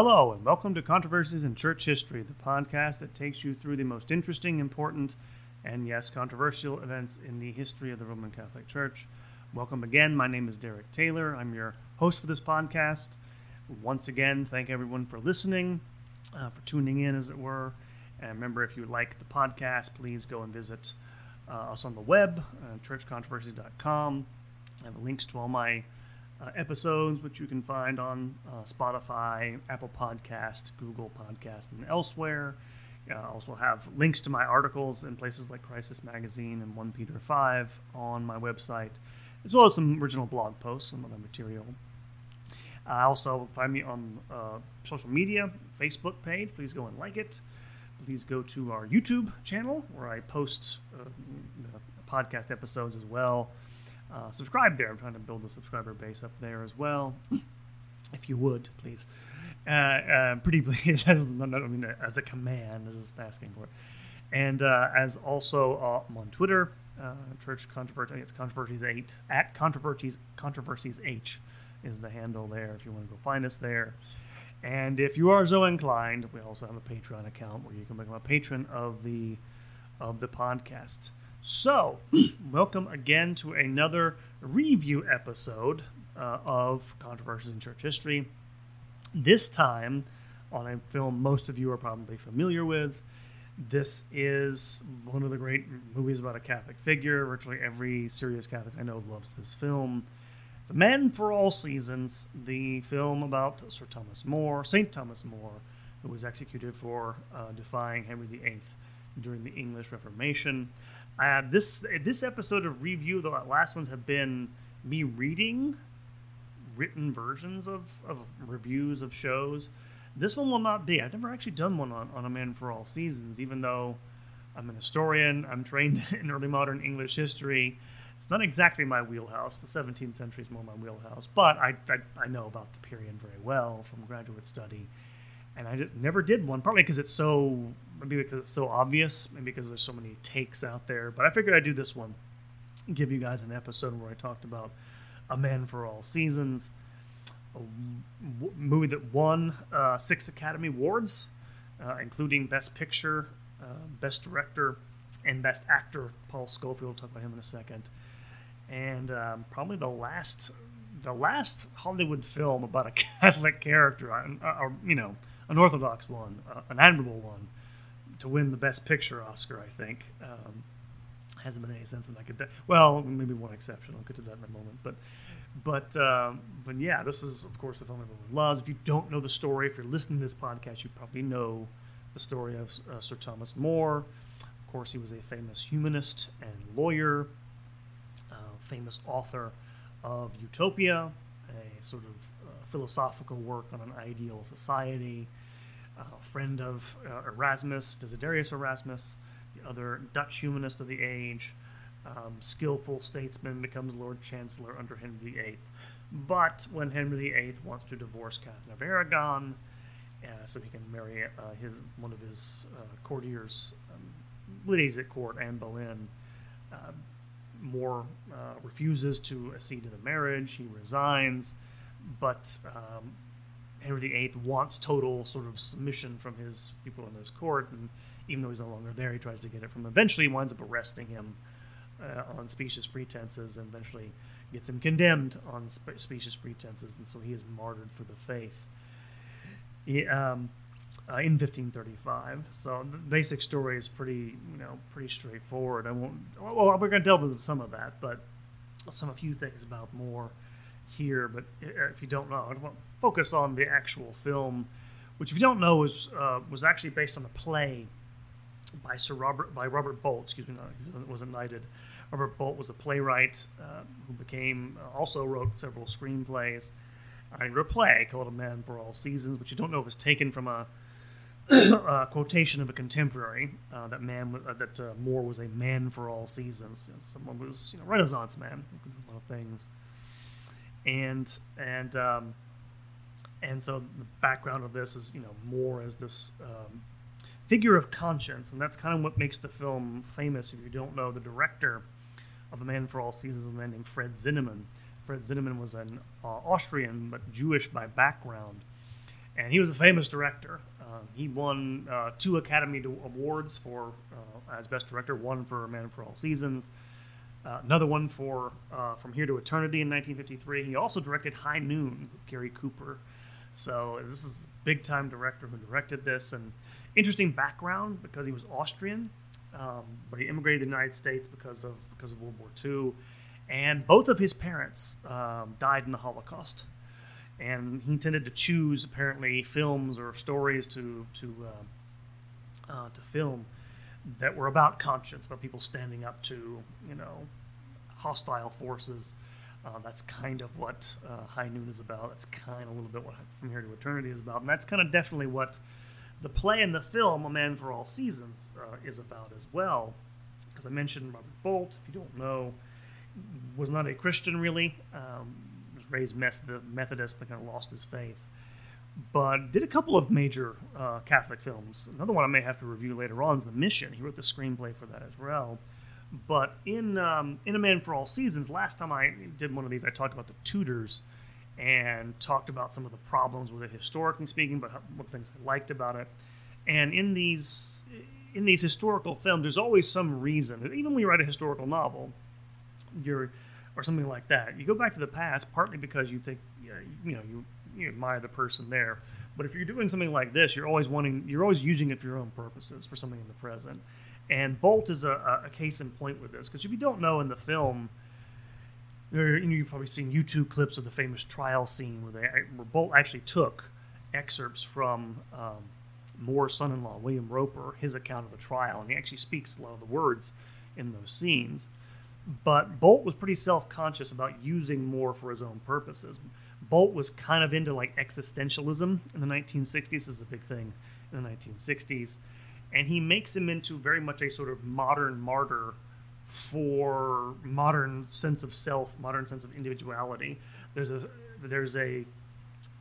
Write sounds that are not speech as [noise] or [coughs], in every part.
Hello, and welcome to Controversies in Church History, the podcast that takes you through the most interesting, important, and yes, controversial events in the history of the Roman Catholic Church. Welcome again. My name is Derek Taylor. I'm your host for this podcast. Once again, thank everyone for listening, uh, for tuning in, as it were. And remember, if you like the podcast, please go and visit uh, us on the web, uh, churchcontroversies.com. I have links to all my uh, episodes, which you can find on uh, Spotify, Apple Podcast, Google Podcast, and elsewhere. I also have links to my articles in places like Crisis Magazine and 1 Peter 5 on my website, as well as some original blog posts, some other material. Uh, also, find me on uh, social media, Facebook page. Please go and like it. Please go to our YouTube channel where I post uh, podcast episodes as well uh, subscribe there. I'm trying to build a subscriber base up there as well. [laughs] if you would, please. Uh, uh, pretty [laughs] please, as, I mean, as a command, as asking for it. And uh, as also uh, I'm on Twitter, uh, Church Controversy, it's Controversies 8, at Controversies, Controversies H is the handle there if you want to go find us there. And if you are so inclined, we also have a Patreon account where you can become a patron of the of the podcast. So, [clears throat] welcome again to another review episode uh, of Controversies in Church History. This time on a film most of you are probably familiar with. This is one of the great movies about a Catholic figure. Virtually every serious Catholic I know loves this film. The Man for All Seasons, the film about Sir Thomas More, St. Thomas More, who was executed for uh, defying Henry VIII during the English Reformation. Uh, this this episode of review, the last ones have been me reading written versions of, of reviews of shows. This one will not be. I've never actually done one on, on A Man for All Seasons, even though I'm an historian, I'm trained [laughs] in early modern English history. It's not exactly my wheelhouse. The 17th century is more my wheelhouse, but I, I, I know about the period very well from graduate study and I just never did one. Partly because it's so maybe because it's so obvious, maybe because there's so many takes out there. But I figured I'd do this one, give you guys an episode where I talked about a man for all seasons, a w- movie that won uh, six Academy Awards, uh, including Best Picture, uh, Best Director, and Best Actor. Paul Scofield. We'll talk about him in a second. And um, probably the last, the last Hollywood film about a [laughs] Catholic character, or you know, an orthodox one, an admirable one, to win the Best Picture Oscar. I think um, hasn't been any sense that. Well, maybe one exception. I'll get to that in a moment. But but um, but yeah, this is of course the film everyone loves. If you don't know the story, if you're listening to this podcast, you probably know the story of uh, Sir Thomas More. Of course, he was a famous humanist and lawyer, uh, famous author of Utopia, a sort of philosophical work on an ideal society. Uh, friend of uh, Erasmus, Desiderius Erasmus, the other Dutch humanist of the age. Um, skillful statesman becomes Lord Chancellor under Henry VIII. But when Henry VIII wants to divorce Catherine of Aragon, uh, so he can marry uh, his one of his uh, courtiers, um, ladies at court, Anne Boleyn, uh, More refuses to accede to the marriage. He resigns but um, Henry VIII wants total sort of submission from his people in his court, and even though he's no longer there, he tries to get it from him. Eventually, he winds up arresting him uh, on specious pretenses, and eventually gets him condemned on spe- specious pretenses, and so he is martyred for the faith. He, um, uh, in 1535. So the basic story is pretty, you know, pretty straightforward. I won't. Well, we're going to delve into some of that, but some a few things about more here, but if you don't know, I want to focus on the actual film, which, if you don't know, was uh, was actually based on a play by Sir Robert by Robert Bolt. Excuse me, no, wasn't knighted. Robert Bolt was a playwright uh, who became uh, also wrote several screenplays. I wrote a play called A Man for All Seasons, which you don't know if it's taken from a, [coughs] a quotation of a contemporary uh, that man uh, that uh, More was a man for all seasons. You know, someone was you know Renaissance man, a lot of things and and um, and so the background of this is you know more as this um, figure of conscience, and that's kind of what makes the film famous. If you don't know, the director of A Man for All Seasons a man named Fred Zinnemann. Fred Zinnemann was an uh, Austrian but Jewish by background, and he was a famous director. Uh, he won uh, two Academy Awards for uh, as Best Director, one for A Man for All Seasons, uh, another one for uh, From Here to Eternity in 1953. He also directed High Noon with Gary Cooper. So this is a big time director who directed this, and interesting background because he was Austrian, um, but he immigrated to the United States because of because of World War II, and both of his parents um, died in the Holocaust and he tended to choose apparently films or stories to to uh, uh, to film that were about conscience, about people standing up to you know hostile forces. Uh, that's kind of what uh, High Noon is about. That's kind of a little bit what From Here to Eternity is about, and that's kind of definitely what the play and the film A Man for All Seasons uh, is about as well. Because I mentioned Robert Bolt, if you don't know, was not a Christian really. Um, was raised Methodist and kind of lost his faith. But did a couple of major uh, Catholic films. Another one I may have to review later on is The Mission. He wrote the screenplay for that as well. But in um, in A Man for All Seasons, last time I did one of these, I talked about the Tudors and talked about some of the problems with it historically speaking, but what things I liked about it. And in these in these historical films, there's always some reason. Even when you write a historical novel, you're or something like that. You go back to the past partly because you think you know you, you admire the person there, but if you're doing something like this, you're always wanting you're always using it for your own purposes for something in the present. And Bolt is a, a case in point with this because if you don't know in the film, there, you know, you've probably seen YouTube clips of the famous trial scene where, they, where Bolt actually took excerpts from um, More's son-in-law, William Roper, his account of the trial, and he actually speaks a lot of the words in those scenes. But Bolt was pretty self conscious about using More for his own purposes. Bolt was kind of into like existentialism in the 1960s. This is a big thing in the 1960s. And he makes him into very much a sort of modern martyr for modern sense of self, modern sense of individuality. There's a there's a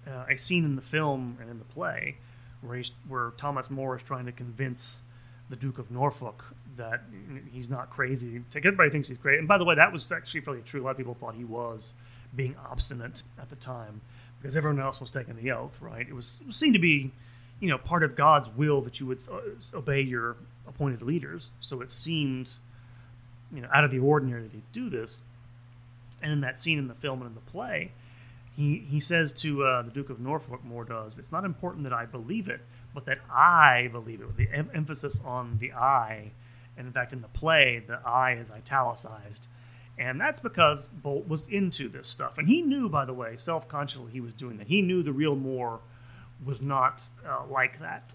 uh, a scene in the film and in the play where where Thomas More is trying to convince the Duke of Norfolk that he's not crazy. Everybody thinks he's great. And by the way, that was actually fairly true. A lot of people thought he was being obstinate at the time because everyone else was taking the oath, right? It was it seemed to be, you know, part of God's will that you would uh, obey your appointed leaders. So it seemed, you know, out of the ordinary that he'd do this. And in that scene in the film and in the play, he, he says to uh, the Duke of Norfolk, More does, it's not important that I believe it, but that I believe it, with the em- emphasis on the I and in fact, in the play, the I is italicized. And that's because Bolt was into this stuff. And he knew, by the way, self consciously, he was doing that. He knew the real More was not uh, like that.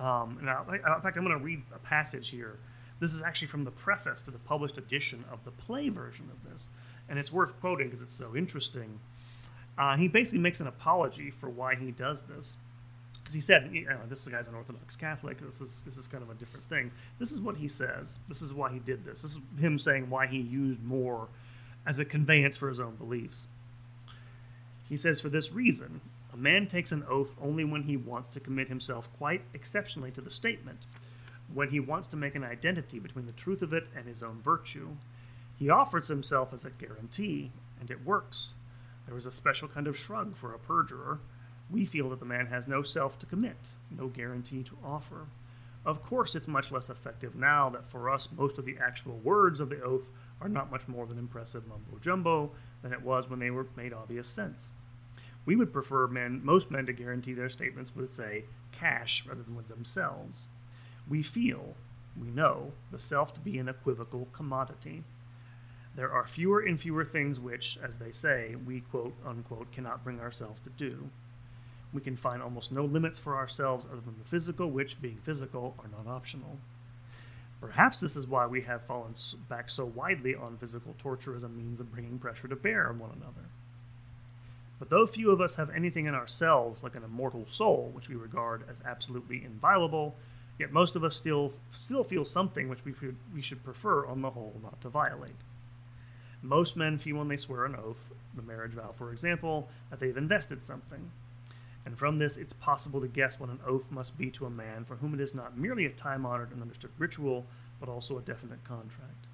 Um, now, in fact, I'm going to read a passage here. This is actually from the preface to the published edition of the play version of this. And it's worth quoting because it's so interesting. Uh, he basically makes an apology for why he does this because he said, you know, this guy's an Orthodox Catholic. This is this is kind of a different thing. This is what he says. This is why he did this. This is him saying why he used More as a conveyance for his own beliefs. He says, for this reason, a man takes an oath only when he wants to commit himself quite exceptionally to the statement, when he wants to make an identity between the truth of it and his own virtue. He offers himself as a guarantee, and it works. There is a special kind of shrug for a perjurer we feel that the man has no self to commit, no guarantee to offer. Of course, it's much less effective now that for us most of the actual words of the oath are not much more than impressive mumbo jumbo than it was when they were made obvious sense. We would prefer men, most men to guarantee their statements with, say, cash rather than with themselves. We feel, we know, the self to be an equivocal commodity. There are fewer and fewer things which, as they say, we quote unquote cannot bring ourselves to do we can find almost no limits for ourselves other than the physical, which, being physical, are not optional. Perhaps this is why we have fallen back so widely on physical torture as a means of bringing pressure to bear on one another. But though few of us have anything in ourselves like an immortal soul, which we regard as absolutely inviolable, yet most of us still still feel something which we, we should prefer, on the whole, not to violate. Most men feel when they swear an oath, the marriage vow, for example, that they've invested something, and from this it's possible to guess what an oath must be to a man for whom it is not merely a time honored and understood ritual, but also a definite contract.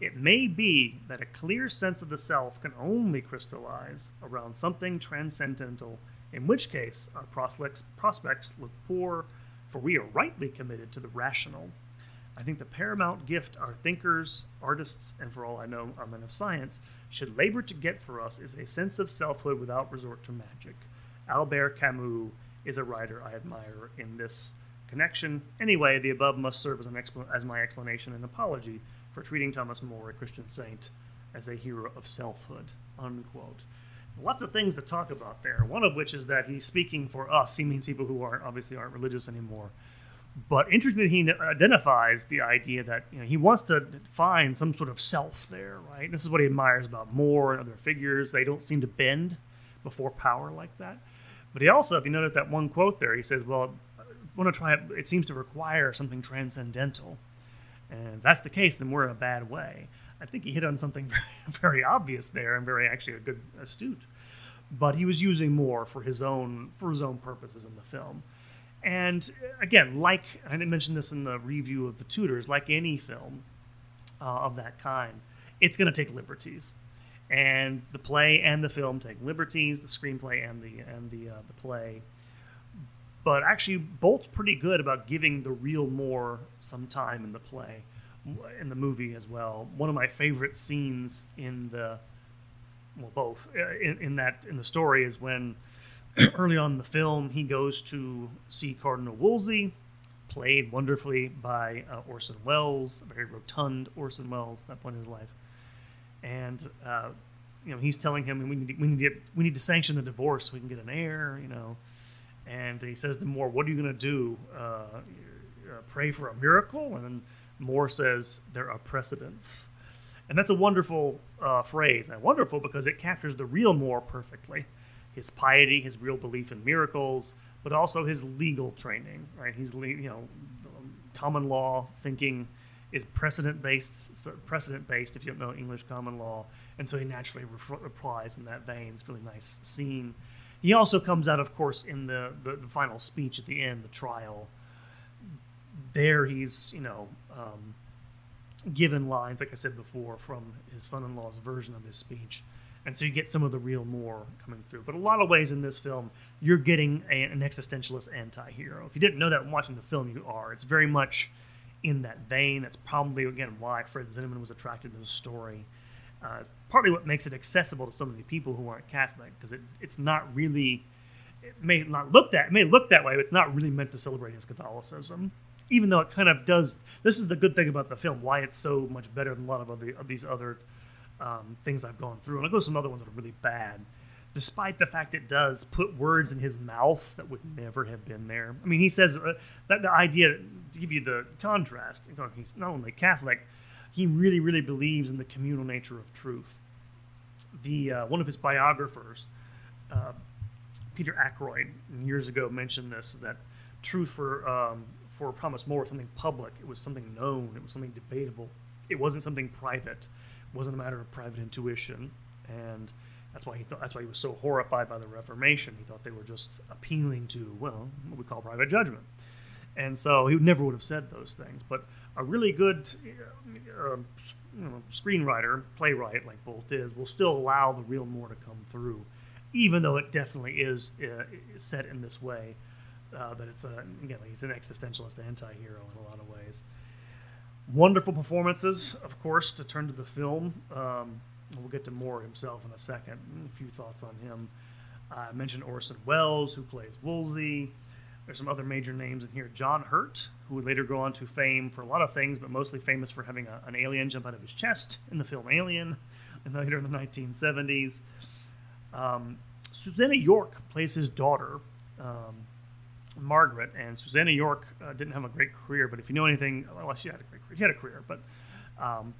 It may be that a clear sense of the self can only crystallize around something transcendental in which case our prospects, prospects look poor, for we are rightly committed to the rational. I think the paramount gift our thinkers, artists, and for all I know, our men of science should labor to get for us is a sense of selfhood without resort to magic. Albert Camus is a writer I admire in this connection. Anyway, the above must serve as, expl- as my explanation and apology for treating Thomas More, a Christian saint, as a hero of selfhood. Unquote. Lots of things to talk about there. One of which is that he's speaking for us. He means people who aren't obviously aren't religious anymore. But interestingly, he identifies the idea that you know he wants to find some sort of self there, right? This is what he admires about More and other figures. They don't seem to bend before power like that. But he also, if you notice that one quote there, he says, "Well, I want to try it. It seems to require something transcendental." And if that's the case, then we're in a bad way. I think he hit on something [laughs] very, very obvious there and very actually a good astute. But he was using more for his own for his own purposes in the film. And again, like I didn't mention this in the review of the Tudors, like any film uh, of that kind, it's going to take liberties. And the play and the film take liberties, the screenplay and the and the uh, the play. But actually, Bolt's pretty good about giving the real More some time in the play in the movie as well. One of my favorite scenes in the well, both uh, in, in that in the story is when [clears throat] early on in the film he goes to see Cardinal Wolsey, played wonderfully by uh, Orson Welles, a very rotund Orson Welles at that point in his life, and uh, you know he's telling him we need to, we need to we need to sanction the divorce so we can get an heir, you know. And he says to More, "What are you going to do? Uh, pray for a miracle?" And then More says, There are precedents. And that's a wonderful uh, phrase. And wonderful because it captures the real More perfectly his piety, his real belief in miracles, but also his legal training, right? He's, you know, common law thinking is precedent based, precedent based if you don't know English common law. And so he naturally re- replies in that vein. It's a really nice scene. He also comes out, of course, in the, the, the final speech at the end, the trial there he's you know um, given lines like i said before from his son-in-law's version of his speech and so you get some of the real more coming through but a lot of ways in this film you're getting a, an existentialist anti-hero if you didn't know that watching the film you are it's very much in that vein that's probably again why fred zinnemann was attracted to the story uh, partly what makes it accessible to so many people who aren't catholic because it, it's not really it may not look that it may look that way but it's not really meant to celebrate his catholicism even though it kind of does. This is the good thing about the film, why it's so much better than a lot of other of these other um, things I've gone through. And I'll go to some other ones that are really bad, despite the fact it does put words in his mouth that would never have been there. I mean, he says uh, that the idea to give you the contrast. He's not only Catholic, he really, really believes in the communal nature of truth. The uh, one of his biographers. Uh, Peter Ackroyd years ago mentioned this that truth for um, for Thomas More was something public. It was something known. It was something debatable. It wasn't something private. It wasn't a matter of private intuition. And that's why he thought. That's why he was so horrified by the Reformation. He thought they were just appealing to well, what we call private judgment. And so he never would have said those things. But a really good uh, you know, screenwriter, playwright like Bolt is, will still allow the real more to come through, even though it definitely is uh, set in this way uh, that it's a, again he's an existentialist anti-hero in a lot of ways. Wonderful performances, of course, to turn to the film. Um, we'll get to More himself in a second. A few thoughts on him. I mentioned Orson Welles, who plays Wolsey. There's some other major names in here. John Hurt, who would later go on to fame for a lot of things, but mostly famous for having a, an alien jump out of his chest in the film Alien, [laughs] and later in the 1970s. Um, Susannah York plays his daughter. Um, Margaret and Susannah York uh, didn't have a great career, but if you know anything, well, she had a great career. She had a career, but um,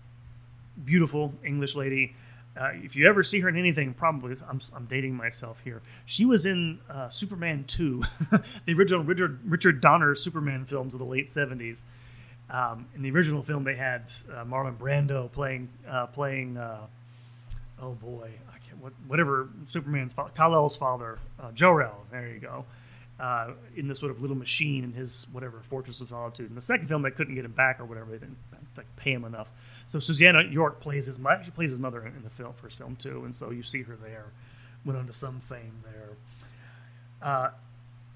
beautiful English lady. Uh, if you ever see her in anything, probably I'm, I'm dating myself here. She was in uh, Superman 2, [laughs] the original Richard, Richard Donner Superman films of the late 70s. Um, in the original film, they had uh, Marlon Brando playing uh, playing. Uh, oh boy, what, whatever Superman's father, Kal-El's father, uh, Jor-El. There you go uh, in this sort of little machine in his whatever Fortress of Solitude. In the second film, they couldn't get him back or whatever; they didn't like, pay him enough. So Susannah York plays his she plays his mother in the film, first film too, and so you see her there. Went on to some fame there. Uh,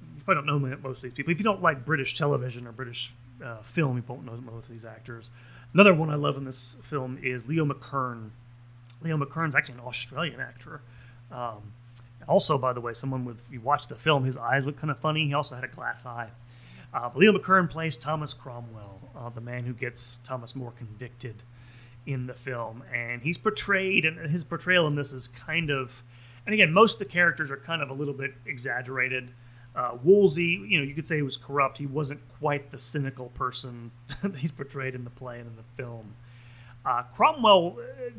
you probably don't know most of these people. If you don't like British television or British uh, film, you won't know most of these actors. Another one I love in this film is Leo McKern. Leo McKern's actually an Australian actor. Um, also, by the way, someone with you watch the film, his eyes look kind of funny. He also had a glass eye. Uh, Leo McKern plays Thomas Cromwell, uh, the man who gets Thomas More convicted in the film, and he's portrayed, and his portrayal in this is kind of, and again, most of the characters are kind of a little bit exaggerated. Uh, Wolsey, you know, you could say he was corrupt. He wasn't quite the cynical person [laughs] that he's portrayed in the play and in the film. Uh, Cromwell, a uh,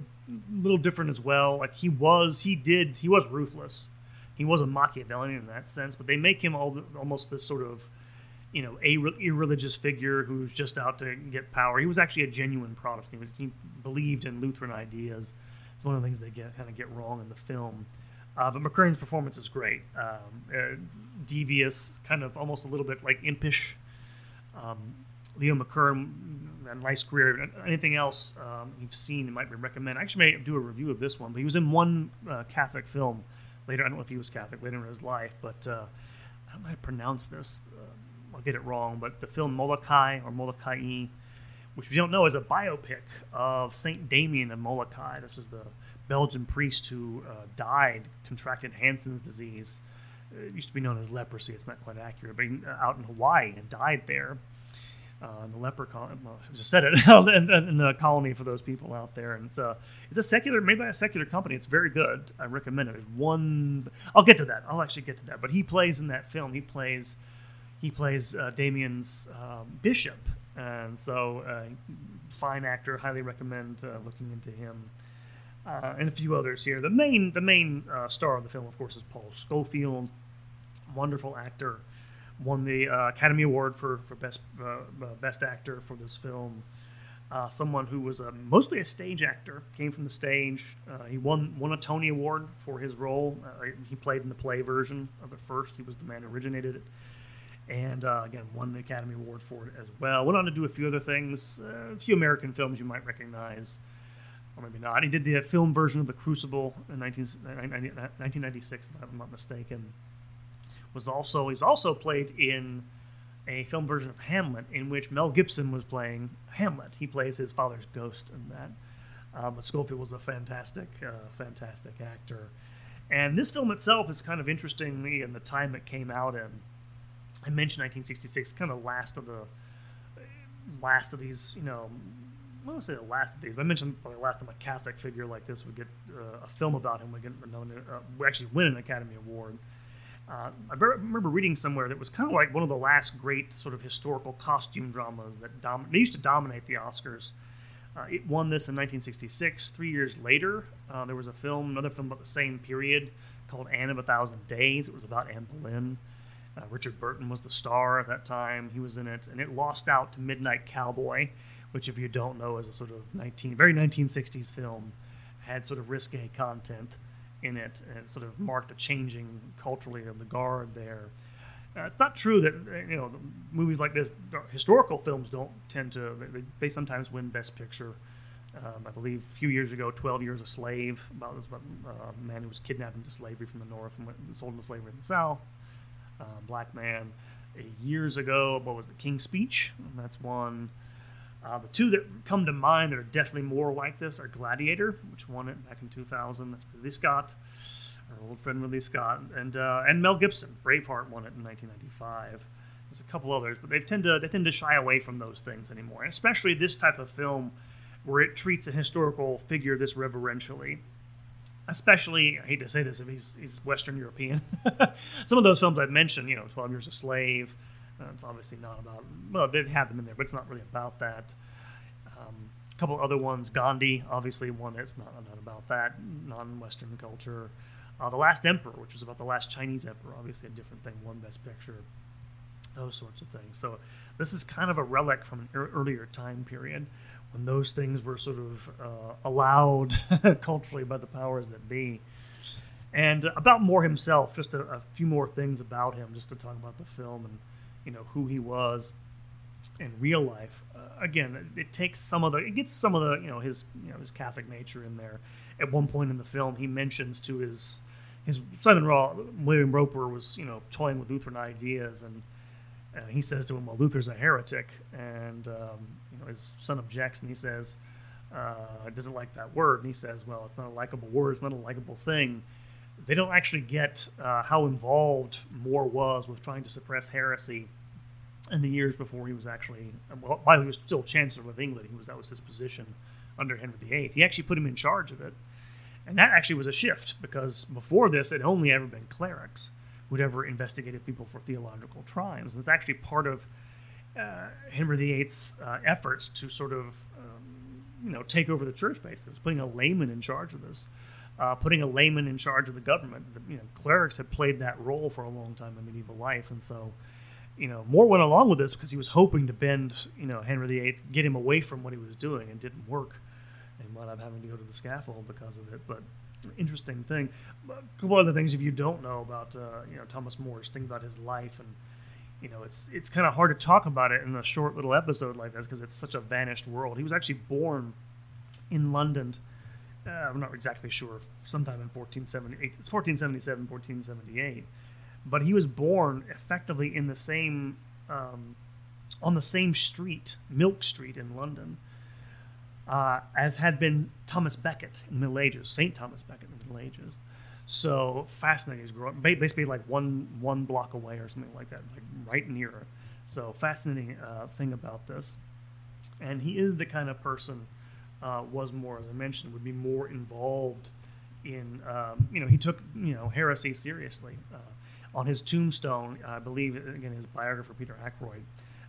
little different as well. Like he was, he did, he was ruthless. He was a Machiavellian in that sense, but they make him all, almost this sort of, you know, a irreligious figure who's just out to get power. He was actually a genuine Protestant. He believed in Lutheran ideas. It's one of the things they get kind of get wrong in the film. Uh, but McKern's performance is great. Um, uh, devious, kind of almost a little bit like impish. Um, Leo McKern, a nice career. Anything else um, you've seen might recommend? I actually may do a review of this one, but he was in one uh, Catholic film later. I don't know if he was Catholic later in his life, but uh, I don't know how to pronounce this. Uh, I'll get it wrong, but the film Molokai or Molokai, which we don't know, is a biopic of Saint Damien of Molokai. This is the Belgian priest who uh, died, contracted Hansen's disease. It used to be known as leprosy. It's not quite accurate, but he, uh, out in Hawaii and died there. Uh, in the leper colony, well, just said it [laughs] in, in, the colony for those people out there, and it's a it's a secular, made by a secular company. It's very good. I recommend it. There's one. I'll get to that. I'll actually get to that. But he plays in that film. He plays he plays uh, Damien's um, bishop, and so uh, fine actor. Highly recommend uh, looking into him uh, and a few others here. The main the main uh, star of the film, of course, is Paul Scofield, wonderful actor. Won the uh, Academy Award for for best best actor for this film. Someone who was mostly a stage actor, came from the stage. he won won a Tony Award for his role. he played in the play version of it first. He was the man who originated it and uh, again won the Academy Award for it as well. Went on to do a few other things, uh, a few American films you might recognize or maybe not. He did the film version of The Crucible in 19, 1996, if I'm not mistaken. Was also he's also played in a film version of Hamlet in which Mel Gibson was playing Hamlet. He plays his father's ghost in that. Uh, but Scofield was a fantastic, uh, fantastic actor. And this film itself is kind of interestingly in the time it came out in. I mentioned 1966, kind of the last of the last of these, you know, I don't say the last of these, but I mentioned the last time a Catholic figure like this would get uh, a film about him would get known, uh, actually win an Academy Award. Uh, I remember reading somewhere that was kind of like one of the last great sort of historical costume dramas that dom- they used to dominate the Oscars. Uh, it won this in 1966. Three years later, uh, there was a film, another film about the same period called Anne of a Thousand Days. It was about Anne Boleyn. Uh, Richard Burton was the star at that time. He was in it, and it lost out to Midnight Cowboy which, if you don't know, is a sort of 19, very 1960s film, had sort of risque content in it, and it sort of marked a changing culturally of the guard there. Uh, it's not true that uh, you know movies like this, historical films don't tend to. They, they sometimes win Best Picture. Um, I believe a few years ago, 12 Years a Slave, about, about uh, a man who was kidnapped into slavery from the north and went, sold into slavery in the south. Uh, black man. Years ago, what was the King's Speech? And that's one. Uh, the two that come to mind that are definitely more like this are Gladiator, which won it back in 2000. That's Ridley Scott, our old friend Ridley Scott, and uh, and Mel Gibson. Braveheart won it in 1995. There's a couple others, but they tend to they tend to shy away from those things anymore, especially this type of film where it treats a historical figure this reverentially. Especially, I hate to say this, if he's, he's Western European. [laughs] Some of those films I've mentioned, you know, 12 Years a Slave, uh, it's obviously not about. Well, they have them in there, but it's not really about that. Um, a couple other ones, Gandhi, obviously one that's not not about that non-Western culture. Uh, the Last Emperor, which was about the last Chinese emperor, obviously a different thing, one Best Picture, those sorts of things. So this is kind of a relic from an er- earlier time period when those things were sort of uh, allowed [laughs] culturally by the powers that be. And about More himself, just a, a, few more things about him, just to talk about the film and you know who he was in real life. Uh, again, it, it, takes some of the it gets some of the you know his you know his Catholic nature in there. At one point in the film, he mentions to his his son-in-law William Roper was you know toying with Lutheran ideas, and uh, he says to him, "Well, Luther's a heretic," and um, you know his son objects, and he says, uh, "Doesn't like that word," and he says, "Well, it's not a likable word; it's not a likable thing." They don't actually get uh, how involved More was with trying to suppress heresy in the years before he was actually, well, while he was still Chancellor of England, he was that was his position under Henry VIII. He actually put him in charge of it, and that actually was a shift because before this, it had only ever been clerics who'd ever investigated people for theological crimes. It's actually part of uh, Henry VIII's uh, efforts to sort of, um, you know, take over the church. It was putting a layman in charge of this. Uh, putting a layman in charge of the government. The, you know, clerics had played that role for a long time in medieval life, and so you know, More went along with this because he was hoping to bend, you know, Henry VIII, get him away from what he was doing, and didn't work, and wound up having to go to the scaffold because of it. But interesting thing. A couple other things if you don't know about, uh, you know, Thomas More's think about his life, and you know, it's it's kind of hard to talk about it in a short little episode like this because it's such a vanished world. He was actually born in London. Uh, I'm not exactly sure. Sometime in 1478, it's 1477, 1478 but he was born effectively in the same um, on the same street, Milk Street in London, uh, as had been Thomas Becket in the Middle Ages, Saint Thomas Becket in the Middle Ages. So fascinating. He's growing basically like one one block away or something like that, like right near. So fascinating uh, thing about this, and he is the kind of person uh, was more, as I mentioned, would be more involved in. Um, you know, he took you know heresy seriously. Uh, on his tombstone, I believe, again, his biographer, Peter Ackroyd,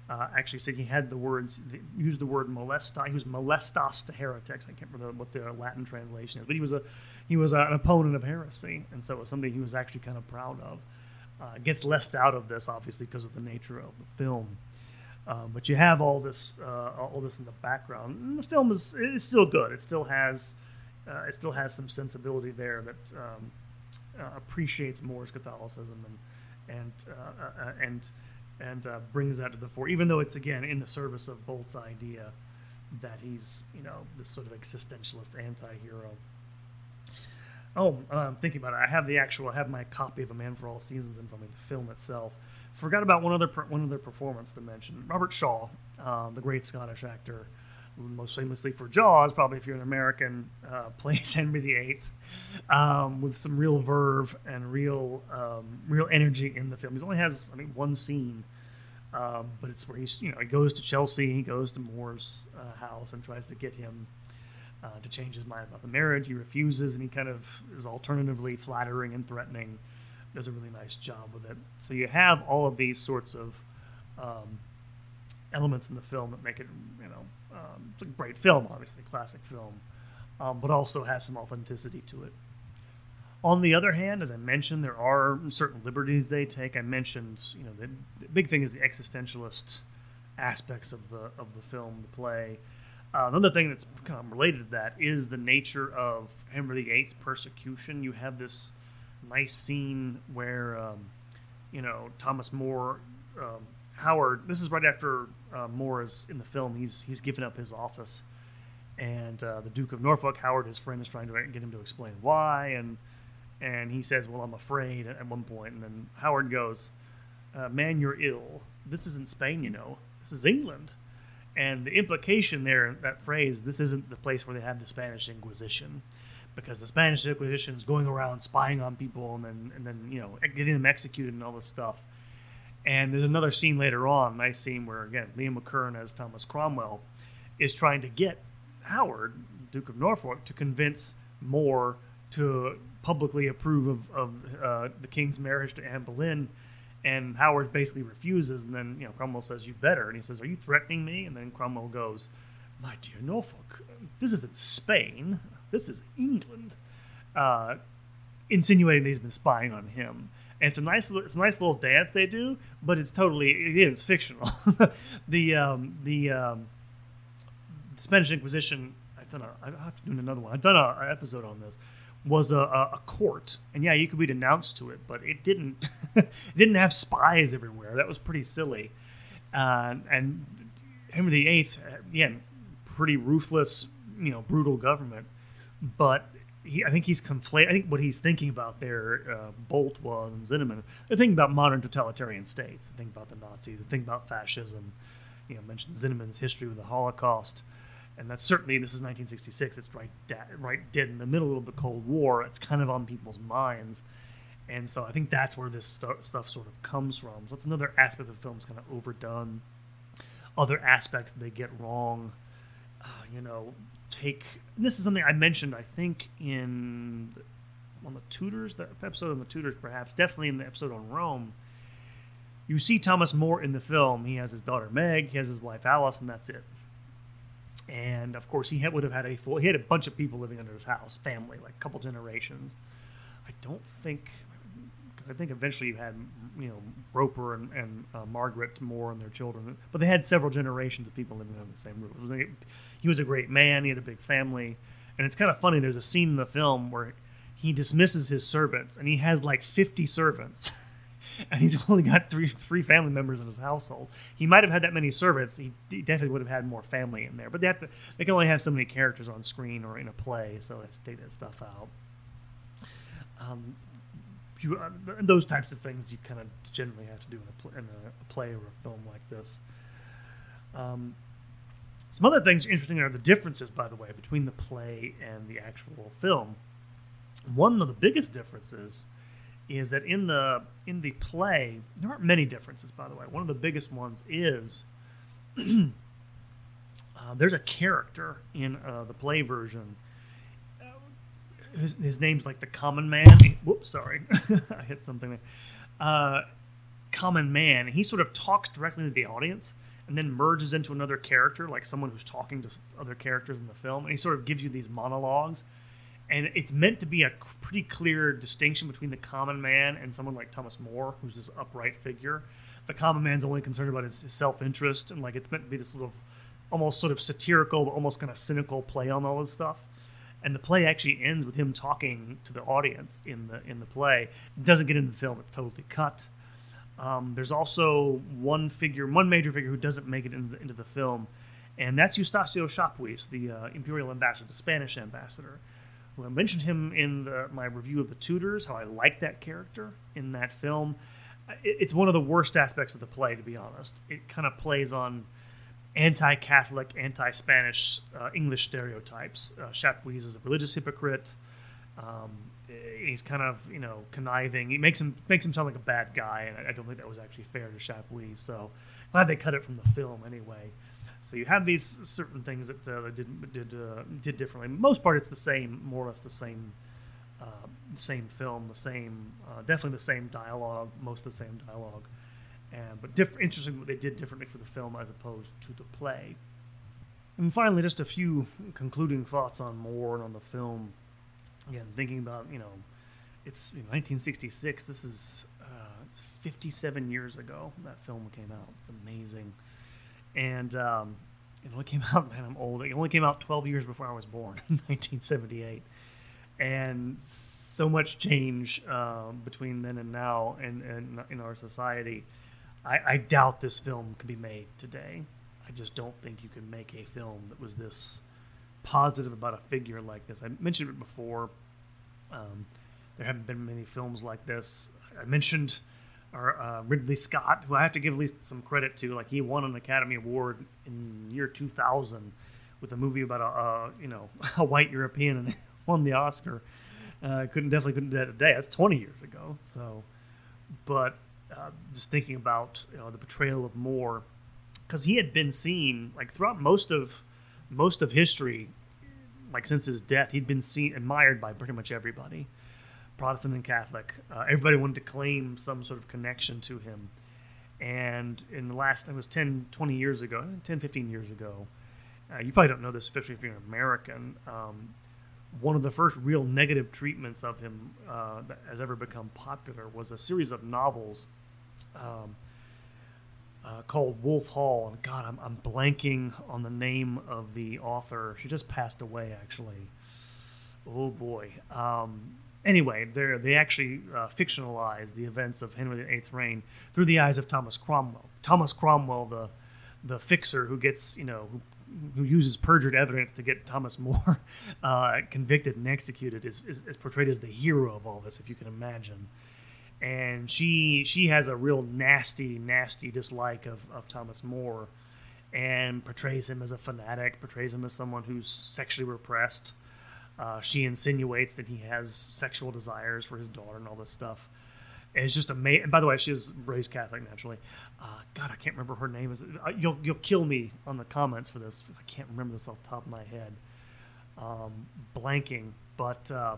uh, actually said he had the words, used the word molesta. He was molestas to heretics. I can't remember what the Latin translation is, but he was a he was an opponent of heresy, and so it was something he was actually kind of proud of. Uh, gets left out of this, obviously, because of the nature of the film. Um, but you have all this, uh, all this in the background. And the film is is still good. It still has, uh, it still has some sensibility there that um, uh, appreciates More's Catholicism and and uh, uh, and and brings that to the fore, even though it's again in the service of Bolt's idea that he's you know this sort of existentialist anti-hero. Oh, I'm thinking about it. I have the actual, I have my copy of A Man for All Seasons in front of me, the film itself. Forgot about one other one other performance to mention. Robert Shaw, uh, the great Scottish actor, most famously for Jaws, probably if you're an American, uh, [laughs] plays Henry VIII um, with some real verve and real um, real energy in the film. He only has, I think, one scene, um, but it's where he's you know he goes to Chelsea, he goes to More's uh, house and tries to get him uh, to change his mind about the marriage. He refuses, and he kind of is alternatively flattering and threatening. Does a really nice job with it. So you have all of these sorts of um, elements in the film that make it, you know, um, it's a great film, obviously, classic film, um, but also has some authenticity to it. On the other hand, as I mentioned, there are certain liberties they take. I mentioned, you know, the, the big thing is the existentialist aspects of the of the film, the play. Uh, another thing that's kind of related to that is the nature of Henry VIII's persecution. You have this nice scene where, um, you know, Thomas More um, Howard. This is right after uh, More is in the film. He's he's given up his office, and uh, the Duke of Norfolk, Howard, his friend, is trying to get him to explain why, and and he says, "Well, I'm afraid." At one point, and then Howard goes, uh, "Man, you're ill. This isn't Spain, you know. This is England." And the implication there, that phrase, this isn't the place where they have the Spanish Inquisition, because the Spanish Inquisition is going around spying on people and then and then you know getting them executed and all this stuff and there's another scene later on, nice scene where again Liam McKern as Thomas Cromwell is trying to get Howard, Duke of Norfolk, to convince More to publicly approve of, of uh, the king's marriage to Anne Boleyn. And Howard basically refuses, and then you know Cromwell says, "You better." And he says, "Are you threatening me?" And then Cromwell goes, "My dear Norfolk, this isn't Spain. This is England," uh, insinuating that he's been spying on him and it's a nice it's a nice little dance they do, but it's totally again it's fictional. [laughs] the um, the, um, the Spanish Inquisition. I've done a, I have to do another one. I've done an episode on this. Was a, a, court, and yeah, you could be denounced to it, but it didn't. [laughs] it didn't have spies everywhere. That was pretty silly. Uh, and Henry VIII, again, pretty ruthless, you know, brutal government, but he, I think he's conflate. I think what he's thinking about there, uh, Bolt was and Zinnemann. They're thinking about modern totalitarian states. They think about the Nazis. They think about fascism. You know, mentioned Zinnemann's history with the Holocaust, and that's certainly this is 1966. It's right, da- right dead in the middle of the Cold War. It's kind of on people's minds, and so I think that's where this st- stuff sort of comes from. So it's another aspect of the film's kind of overdone. Other aspects they get wrong. Uh, you know, take this is something I mentioned I think in the, on the Tudors the episode on the Tudors perhaps definitely in the episode on Rome. You see Thomas More in the film. He has his daughter Meg he has his wife Alice and that's it. And of course he had, would have had a full he had a bunch of people living under his house family like a couple generations. I don't think I think eventually you had you know Roper and, and uh, Margaret More and their children, but they had several generations of people living under the same roof. Was a, he was a great man. He had a big family, and it's kind of funny. There's a scene in the film where he dismisses his servants, and he has like 50 servants. [laughs] and he's only got three three family members in his household. He might have had that many servants. He, he, definitely would have had more family in there. But they have to, they can only have so many characters on screen or in a play, so they have to take that stuff out. Um, you, uh, those types of things you kind of generally have to do in a, in a, play or a film like this. Um, some other things interesting are the differences, by the way, between the play and the actual film. One of the biggest differences is that in the in the play there aren't many differences, by the way. One of the biggest ones is [clears throat] uh, there's a character in uh, the play version his, his name's like the common man. Whoops, sorry, [laughs] I hit something there. Uh, common man. He sort of talks directly to the audience and then merges into another character, like someone who's talking to other characters in the film. And he sort of gives you these monologues. And it's meant to be a pretty clear distinction between the common man and someone like Thomas More, who's this upright figure. The common man's only concerned about his, his self interest, and like it's meant to be this little, almost sort of satirical, but almost kind of cynical play on all this stuff and the play actually ends with him talking to the audience in the in the play. It doesn't get into the film; it's totally cut. Um, there's also one figure, one major figure who doesn't make it into the, into the film, and that's Eustacio Chapuys, the uh, imperial ambassador, the Spanish ambassador. I mentioned him in the, my review of the Tudors, how I like that character in that film. It, it's one of the worst aspects of the play, to be honest. It kind of plays on anti-Catholic, anti-Spanish uh, English stereotypes. Uh, Chapuys is a religious hypocrite. Um, he's kind of you know conniving. He makes him makes him sound like a bad guy, and I, I don't think that was actually fair to Chapuys. So glad they cut it from the film anyway. So you have these certain things that uh, did did uh, did differently. Most part, it's the same, more or less the same, uh, same film, the same, uh, definitely the same dialogue, most of the same dialogue. And, but diff- interesting what they did differently for the film as opposed to the play. And finally, just a few concluding thoughts on More and on the film. Again, thinking about, you know, it's 1966. This is uh, it's 57 years ago that film came out. It's amazing. And um, it only came [laughs] out, man, I'm old. It only came out 12 years before I was born, in [laughs] 1978. And so much change uh, between then and now in, in, in our society I, I doubt this film could be made today. I just don't think you can make a film that was this positive about a figure like this. I mentioned it before. Um, there haven't been many films like this. I mentioned our, uh, Ridley Scott, who I have to give at least some credit to. Like he won an Academy Award in year 2000 with a movie about a, a you know [laughs] a white European and [laughs] won the Oscar. Uh, couldn't definitely couldn't do that today. That's 20 years ago. So, but uh, just thinking about you know, the portrayal of More, because he had been seen like throughout most of most of history, like since his death, he'd been seen admired by pretty much everybody, Protestant and Catholic. Uh, everybody wanted to claim some sort of connection to him. And in the last, it was 10, 20 years ago, 10, 15 years ago, uh, you probably don't know this, especially if you're an American. Um, one of the first real negative treatments of him uh, that has ever become popular was a series of novels um, uh, called Wolf Hall. And God, I'm, I'm blanking on the name of the author. She just passed away, actually. Oh boy. Um, anyway, they they actually uh, fictionalized the events of Henry VIII's reign through the eyes of Thomas Cromwell. Thomas Cromwell, the the fixer who gets you know who who uses perjured evidence to get Thomas More [laughs] uh, convicted and executed, is, is, is portrayed as the hero of all this, if you can imagine. And she she has a real nasty, nasty dislike of, of Thomas More, and portrays him as a fanatic, portrays him as someone who's sexually repressed. Uh, she insinuates that he has sexual desires for his daughter and all this stuff. It's just amazing. And by the way, she was raised Catholic naturally. Uh, God, I can't remember her name. Is uh, you'll you'll kill me on the comments for this. I can't remember this off the top of my head. Um, blanking, but uh,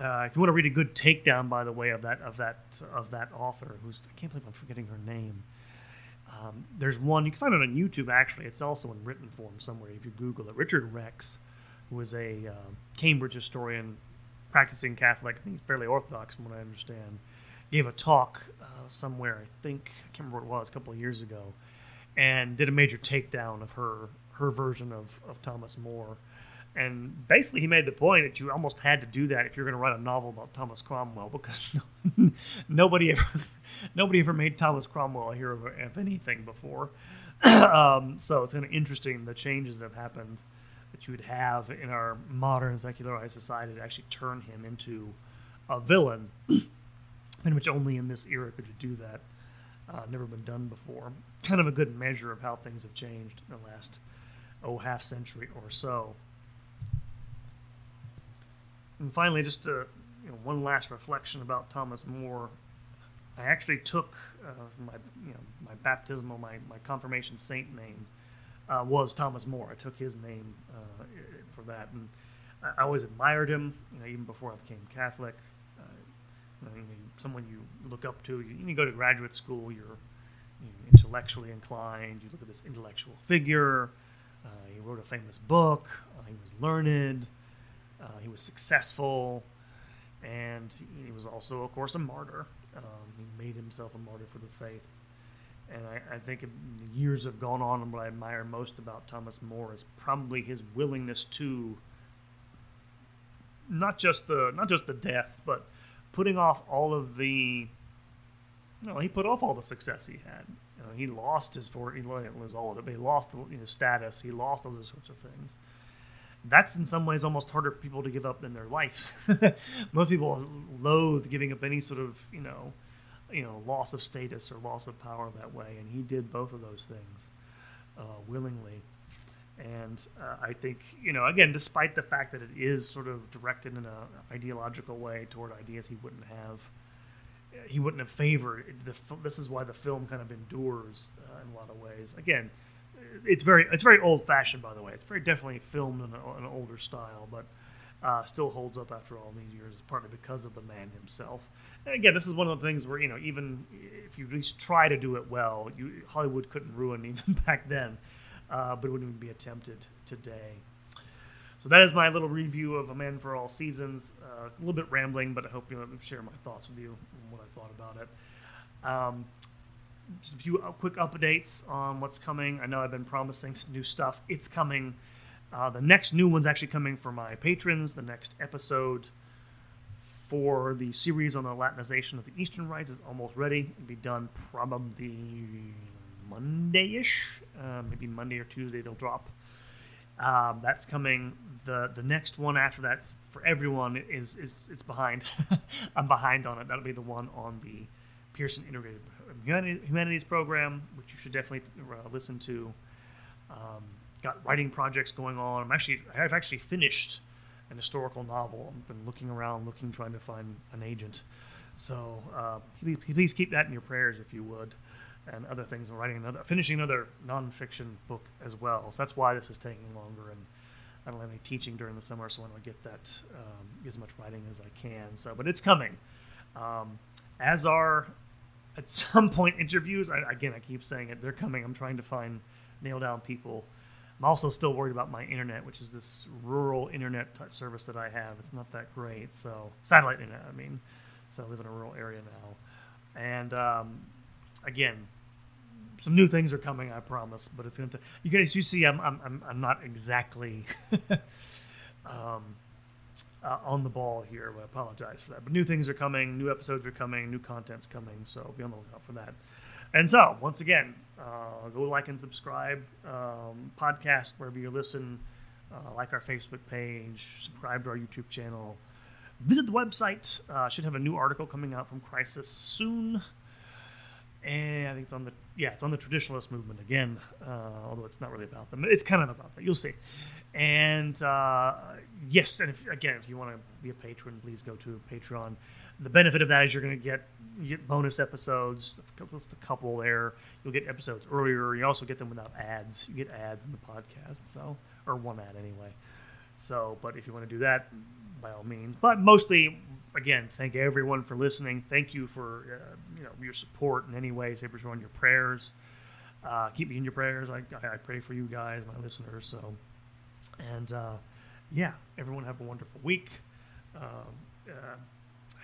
uh, if you want to read a good takedown, by the way, of that of that of that author, who's I can't believe I'm forgetting her name. Um, there's one you can find it on YouTube. Actually, it's also in written form somewhere if you Google it. Richard Rex, who was a uh, Cambridge historian, practicing Catholic, I think fairly Orthodox from what I understand gave a talk uh, somewhere. I think I can't remember what it was a couple of years ago, and did a major takedown of her her version of of Thomas More. And basically, he made the point that you almost had to do that if you're going to write a novel about Thomas Cromwell, because [laughs] nobody ever [laughs] nobody ever made Thomas Cromwell a hero of anything before. [clears throat] um, so it's kind of interesting the changes that have happened that you would have in our modern secularized society to actually turn him into a villain [clears throat] in which only in this era could you do that. Uh, never been done before. Kind of a good measure of how things have changed in the last, oh, half century or so. And finally, just to, you know, one last reflection about Thomas More. I actually took uh, my, you know, my baptismal, my, my confirmation saint name uh, was Thomas More. I took his name uh, for that, and I always admired him, you know, even before I became Catholic. I mean, someone you look up to. You, you go to graduate school, you're, you're, intellectually inclined. You look at this intellectual figure. Uh, he wrote a famous book. Uh, he was learned. Uh, he was successful, and he was also, of course, a martyr. Um, he made himself a martyr for the faith. And I, I think years have gone on, and what I admire most about Thomas More is probably his willingness to not just the not just the death, but putting off all of the you know, he put off all the success he had. You know, he lost his for he didn't lose all of it, but he lost his status. He lost all those sorts of things. That's in some ways almost harder for people to give up than their life. [laughs] Most people loathe giving up any sort of you know, you know, loss of status or loss of power that way, and he did both of those things uh, willingly. And uh, I think, you know, again, despite the fact that it is sort of directed in an ideological way toward ideas he wouldn't have, he wouldn't have favored. The, this is why the film kind of endures uh, in a lot of ways. Again, it's very it's very old fashioned, by the way. It's very definitely filmed in a, an older style, but uh, still holds up after all these years, partly because of the man himself. And again, this is one of the things where you know, even if you at least try to do it well, you, Hollywood couldn't ruin [laughs] even back then uh, but it wouldn't even be attempted today. So that is my little review of A Man for All Seasons. Uh, a little bit rambling, but I hope you know, share my thoughts with you and what I thought about it. Um, just a few quick updates on what's coming. I know I've been promising some new stuff. It's coming. Uh, the next new one's actually coming for my patrons. The next episode for the series on the Latinization of the Eastern Rites is almost ready. It'll be done probably Monday-ish, uh, maybe Monday or Tuesday they'll drop. Um, that's coming. The the next one after that's for everyone is is it's behind. [laughs] I'm behind on it. That'll be the one on the Pearson Integrated Humanities Program, which you should definitely uh, listen to. Um, got writing projects going on. I'm actually I've actually finished an historical novel. I've been looking around, looking, trying to find an agent. So uh, please, please keep that in your prayers if you would and other things. I'm writing another, finishing another nonfiction book as well. So that's why this is taking longer. And I don't have any teaching during the summer, so I want to get that um, as much writing as I can. So, but it's coming. Um, as are at [laughs] some point interviews. I, again, I keep saying it. They're coming. I'm trying to find nail down people. I'm also still worried about my internet, which is this rural internet type service that I have. It's not that great. So satellite internet, I mean. So I live in a rural area now, and um, again, some new things are coming. I promise, but it's going to. You guys, you see, I'm I'm I'm not exactly [laughs] um, uh, on the ball here. I apologize for that. But new things are coming. New episodes are coming. New content's coming. So be on the lookout for that. And so, once again, uh, go like and subscribe. Um, podcast wherever you listen. Uh, like our Facebook page. Subscribe to our YouTube channel. Visit the website. Uh, should have a new article coming out from Crisis soon. And I think it's on the yeah, it's on the traditionalist movement again. Uh, although it's not really about them, it's kind of about that. You'll see. And uh, yes, and if, again, if you want to be a patron, please go to Patreon. The benefit of that is you're going to get get bonus episodes, just a couple there. You'll get episodes earlier. You also get them without ads. You get ads in the podcast, so or one ad anyway. So, but if you want to do that, by all means. But mostly, again, thank everyone for listening. Thank you for uh, you know your support in any way, or form. Your prayers. Uh, keep me in your prayers. I, I pray for you guys, my listeners. So, and uh, yeah, everyone have a wonderful week. Um, uh,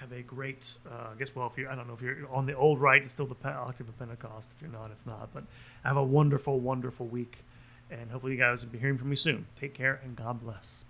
have a great, uh, I guess, well, if you're, I don't know if you're on the old right, it's still the octave of Pentecost. If you're not, it's not. But have a wonderful, wonderful week. And hopefully you guys will be hearing from me soon. Take care and God bless.